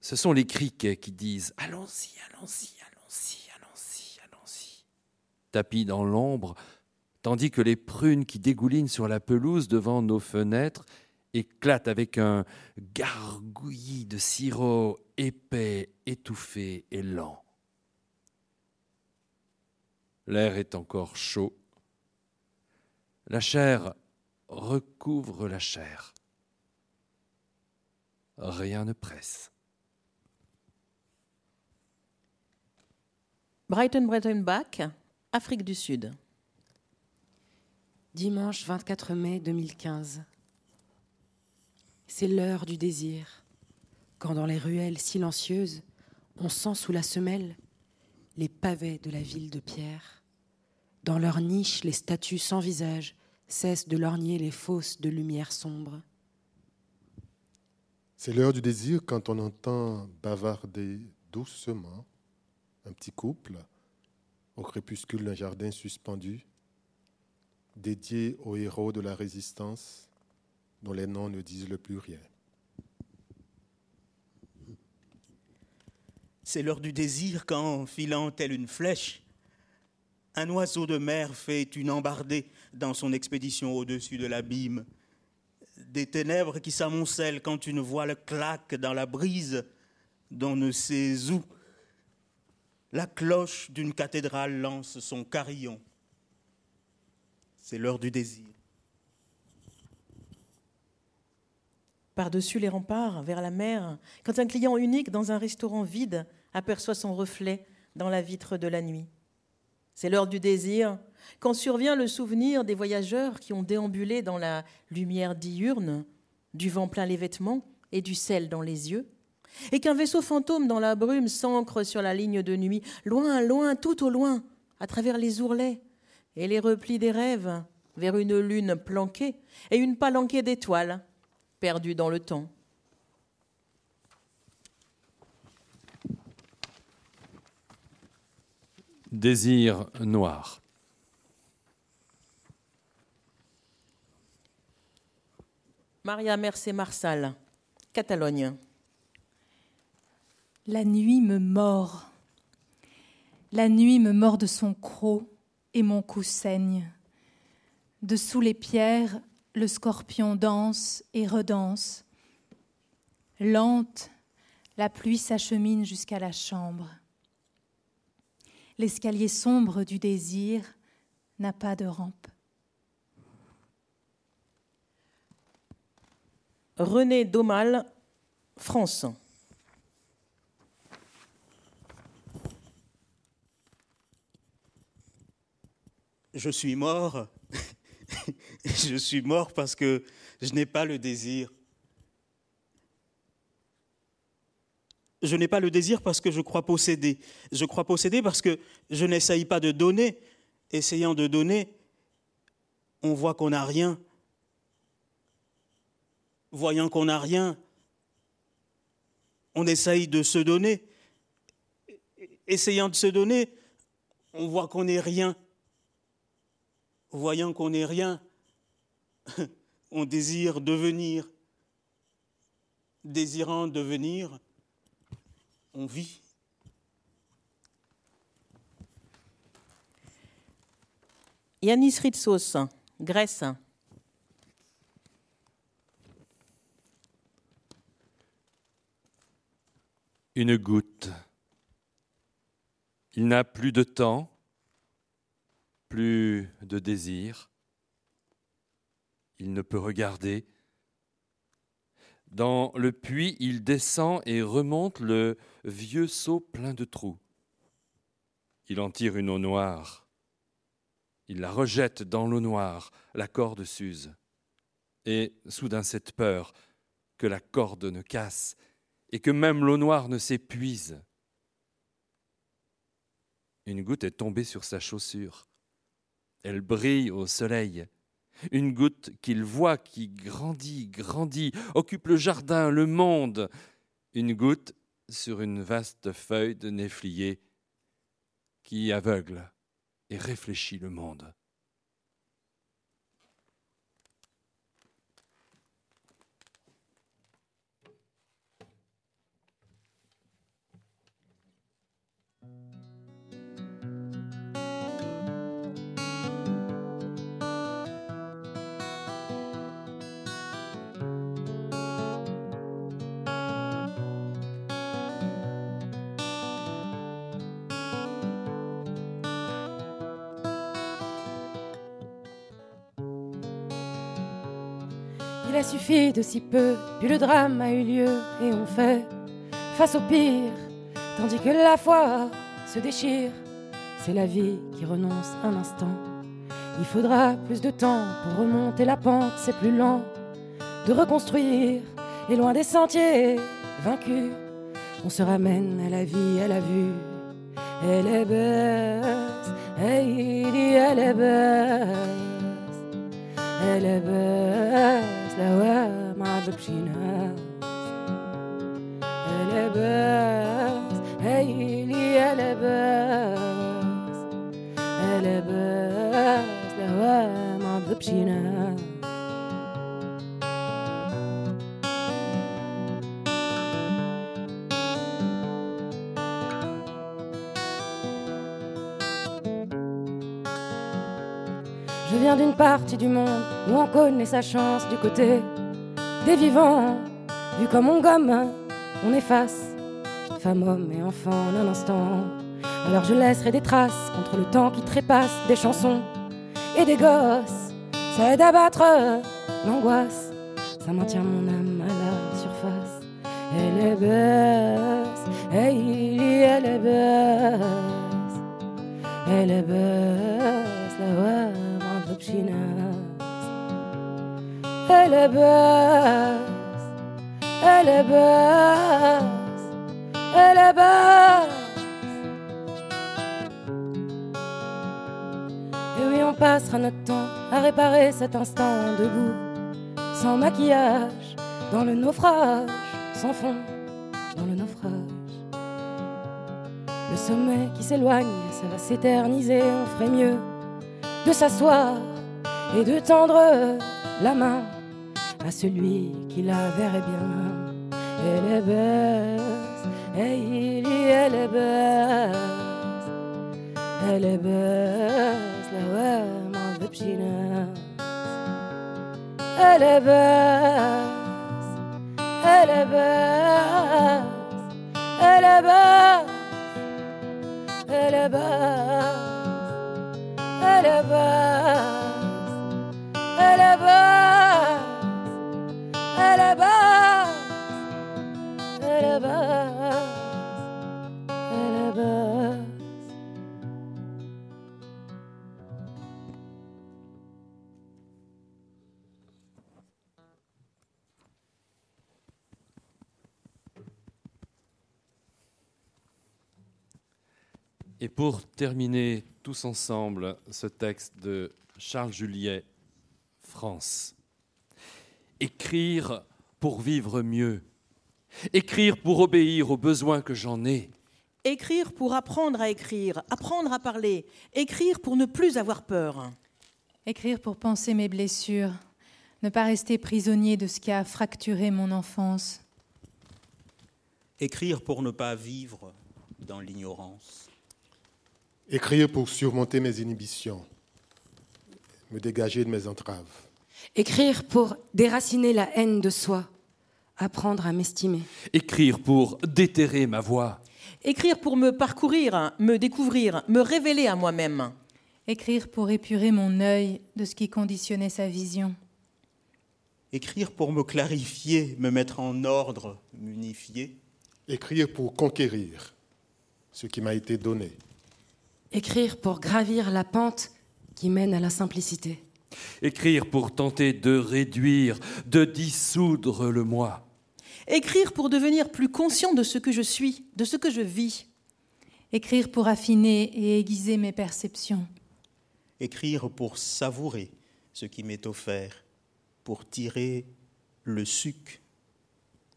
ce sont les criquets qui disent Allons-y, allons-y, allons-y, allons-y, allons-y. Tapis dans l'ombre, tandis que les prunes qui dégoulinent sur la pelouse devant nos fenêtres éclatent avec un gargouillis de sirop épais, étouffé et lent. L'air est encore chaud. La chair recouvre la chair. Rien ne presse. Brighton Brettonbach, Afrique du Sud. Dimanche 24 mai 2015. C'est l'heure du désir, quand dans les ruelles silencieuses, on sent sous la semelle les pavés de la ville de pierre. Dans leurs niches, les statues sans visage cessent de lorgner les fosses de lumière sombre. C'est l'heure du désir quand on entend bavarder doucement un petit couple au crépuscule d'un jardin suspendu, dédié aux héros de la résistance dont les noms ne disent le plus rien. C'est l'heure du désir quand, filant telle une flèche, un oiseau de mer fait une embardée dans son expédition au-dessus de l'abîme. Des ténèbres qui s'amoncellent quand une voile claque dans la brise d'on ne sait où. La cloche d'une cathédrale lance son carillon. C'est l'heure du désir. Par-dessus les remparts, vers la mer, quand un client unique dans un restaurant vide aperçoit son reflet dans la vitre de la nuit. C'est l'heure du désir, quand survient le souvenir des voyageurs qui ont déambulé dans la lumière diurne, du vent plein les vêtements et du sel dans les yeux, et qu'un vaisseau fantôme dans la brume s'ancre sur la ligne de nuit, loin, loin, tout au loin, à travers les ourlets et les replis des rêves, vers une lune planquée et une palanquée d'étoiles perdues dans le temps. Désir noir. Maria Mercé Marsal, Catalogne. La nuit me mord. La nuit me mord de son croc et mon cou saigne. Dessous les pierres, le scorpion danse et redanse. Lente, la pluie s'achemine jusqu'à la chambre. L'escalier sombre du désir n'a pas de rampe. René Daumal, France. Je suis mort. [LAUGHS] je suis mort parce que je n'ai pas le désir. Je n'ai pas le désir parce que je crois posséder. Je crois posséder parce que je n'essaye pas de donner. Essayant de donner, on voit qu'on n'a rien. Voyant qu'on n'a rien, on essaye de se donner. Essayant de se donner, on voit qu'on n'est rien. Voyant qu'on n'est rien, [LAUGHS] on désire devenir. Désirant devenir, on vit. Yanis Ritsos, Grèce. Une goutte. Il n'a plus de temps, plus de désir. Il ne peut regarder. Dans le puits, il descend et remonte le vieux seau plein de trous. Il en tire une eau noire. Il la rejette dans l'eau noire, la corde s'use. Et soudain cette peur que la corde ne casse et que même l'eau noire ne s'épuise. Une goutte est tombée sur sa chaussure. Elle brille au soleil. Une goutte qu'il voit qui grandit, grandit, occupe le jardin, le monde. Une goutte sur une vaste feuille de néflier qui aveugle et réfléchit le monde. A suffi de si peu, puis le drame a eu lieu et on fait face au pire, tandis que la foi se déchire. C'est la vie qui renonce un instant. Il faudra plus de temps pour remonter la pente, c'est plus lent de reconstruire et loin des sentiers vaincus, on se ramène à la vie, à la vue. Elle est baisse, hey, elle est baisse, elle est baisse, la ouais, ma bébchina. Elle est baisse, hey, elle est baisse, elle est baisse, la ouais, ma bébchina. Je viens d'une partie du monde où on connaît sa chance du côté des vivants. Vu comme on gomme, on efface femme, homme et enfant en un instant. Alors je laisserai des traces contre le temps qui trépasse des chansons et des gosses. Ça aide à battre l'angoisse, ça maintient mon âme à la surface. Elle est baisse, hey, elle est baisse, elle est baisse, la ouais. Elle est basse, elle est basse. Et oui, on passera notre temps à réparer cet instant debout, sans maquillage, dans le naufrage, sans fond, dans le naufrage. Le sommet qui s'éloigne, ça va s'éterniser, on ferait mieux de s'asseoir et de tendre la main à celui qui la verrait bien. Elle est baisse, hey, elle est baisse, elle est baisse, la. Elle est baisse, elle est baisse, elle est basse, elle est basse. Elle est basse, elle est basse, elle est basse, elle est basse, elle est basse. Et pour terminer tous ensemble ce texte de Charles Juliet, France. Écrire pour vivre mieux. Écrire pour obéir aux besoins que j'en ai. Écrire pour apprendre à écrire, apprendre à parler. Écrire pour ne plus avoir peur. Écrire pour penser mes blessures, ne pas rester prisonnier de ce qui a fracturé mon enfance. Écrire pour ne pas vivre dans l'ignorance. Écrire pour surmonter mes inhibitions, me dégager de mes entraves. Écrire pour déraciner la haine de soi, apprendre à m'estimer. Écrire pour déterrer ma voix. Écrire pour me parcourir, me découvrir, me révéler à moi-même. Écrire pour épurer mon œil de ce qui conditionnait sa vision. Écrire pour me clarifier, me mettre en ordre, m'unifier. Écrire pour conquérir ce qui m'a été donné. Écrire pour gravir la pente qui mène à la simplicité. Écrire pour tenter de réduire, de dissoudre le moi. Écrire pour devenir plus conscient de ce que je suis, de ce que je vis. Écrire pour affiner et aiguiser mes perceptions. Écrire pour savourer ce qui m'est offert, pour tirer le suc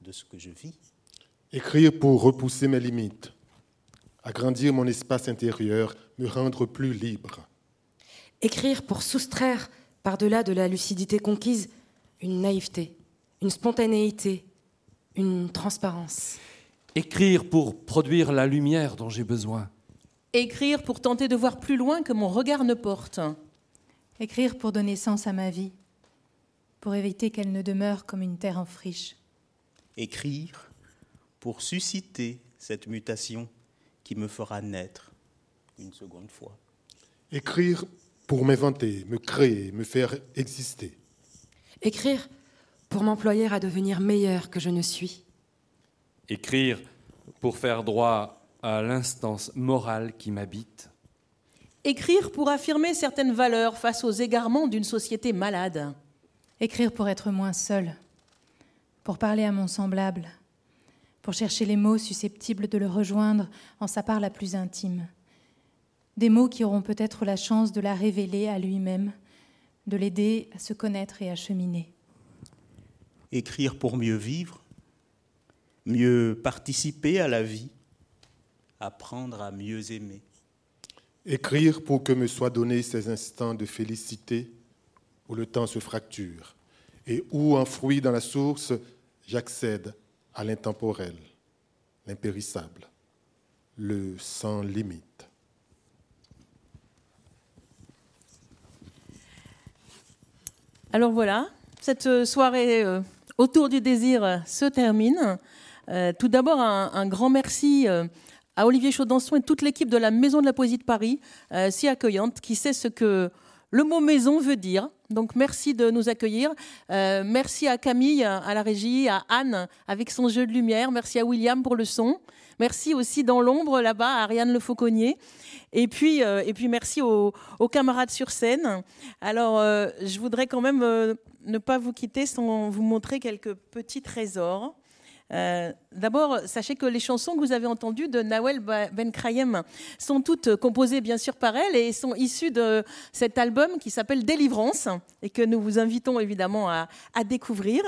de ce que je vis. Écrire pour repousser mes limites, agrandir mon espace intérieur, me rendre plus libre. Écrire pour soustraire, par-delà de la lucidité conquise, une naïveté, une spontanéité, une transparence. Écrire pour produire la lumière dont j'ai besoin. Écrire pour tenter de voir plus loin que mon regard ne porte. Écrire pour donner sens à ma vie, pour éviter qu'elle ne demeure comme une terre en friche. Écrire pour susciter cette mutation qui me fera naître une seconde fois. Écrire pour m'inventer, me créer, me faire exister. Écrire pour m'employer à devenir meilleur que je ne suis. Écrire pour faire droit à l'instance morale qui m'habite. Écrire pour affirmer certaines valeurs face aux égarements d'une société malade. Écrire pour être moins seul, pour parler à mon semblable, pour chercher les mots susceptibles de le rejoindre en sa part la plus intime. Des mots qui auront peut-être la chance de la révéler à lui-même, de l'aider à se connaître et à cheminer. Écrire pour mieux vivre, mieux participer à la vie, apprendre à mieux aimer. Écrire pour que me soient donnés ces instants de félicité où le temps se fracture et où, enfoui dans la source, j'accède à l'intemporel, l'impérissable, le sans limite. Alors voilà, cette soirée euh, autour du désir euh, se termine. Euh, tout d'abord, un, grand merci à Olivier Chaudançon et toute l'équipe de la Maison de la Poésie de Paris, si accueillante, qui sait ce que le mot maison veut dire. Donc merci de nous accueillir. merci à Camille à la régie, à Anne avec son jeu de lumière. Merci à William pour le son. Merci aussi dans l'ombre là-bas à Ariane Le Fauconnier. Et puis, et puis merci aux, camarades sur scène. Alors, je voudrais quand même ne pas vous quitter sans vous montrer quelques petits trésors. Euh, d'abord, sachez que les chansons que vous avez entendues de Nawel Ben Krayem sont toutes composées bien sûr par elle et sont issues de cet album qui s'appelle Délivrance et que nous vous invitons évidemment à, découvrir.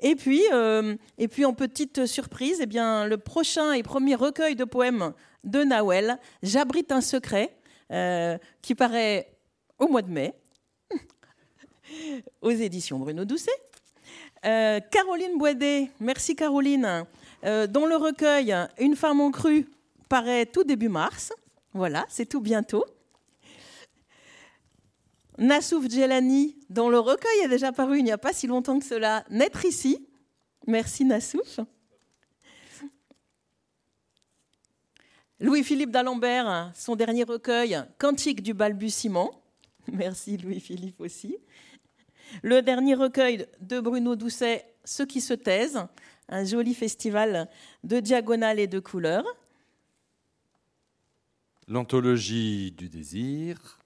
Et puis, euh, et puis en petite surprise, eh bien, le prochain et premier recueil de poèmes de Nawel, J'abrite un secret, euh, qui paraît au mois de mai [LAUGHS] aux éditions Bruno Doucet. Euh, Caroline Boidet, merci Caroline, euh, dont le recueil Une femme en crue paraît tout début mars. Voilà, c'est tout bientôt. Nassouf Djelani, dont le recueil est déjà paru il n'y a pas si longtemps que cela, Naître ici. Merci Nassouf. Louis-Philippe d'Alembert, son dernier recueil, Cantique du balbutiement. Merci Louis-Philippe aussi. Le dernier recueil de Bruno Doucet, Ceux qui se taisent, un joli festival de diagonales et de couleurs. L'anthologie du désir,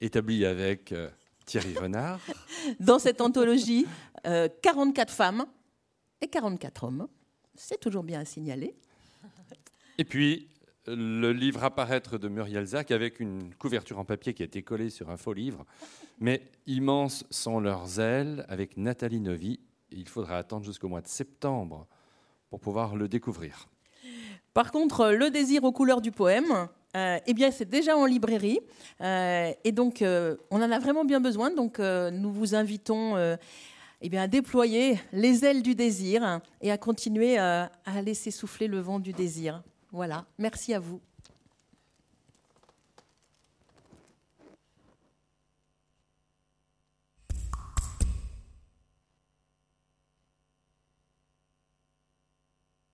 établie avec euh, Thierry Renard. [LAUGHS] Dans cette anthologie, 44 euh, femmes et 44 hommes. C'est toujours bien à signaler. Et puis, le livre à paraître de Muriel Zac avec une couverture en papier qui a été collée sur un faux livre. Mais immenses sont leurs ailes avec Nathalie Novi. Il faudra attendre jusqu'au mois de septembre pour pouvoir le découvrir. Par contre, Le désir aux couleurs du poème, euh, eh bien, c'est déjà en librairie. Euh, et donc, euh, on en a vraiment bien besoin. Donc, nous vous invitons eh bien, à déployer les ailes du désir et à continuer à laisser souffler le vent du désir. Voilà, merci à vous.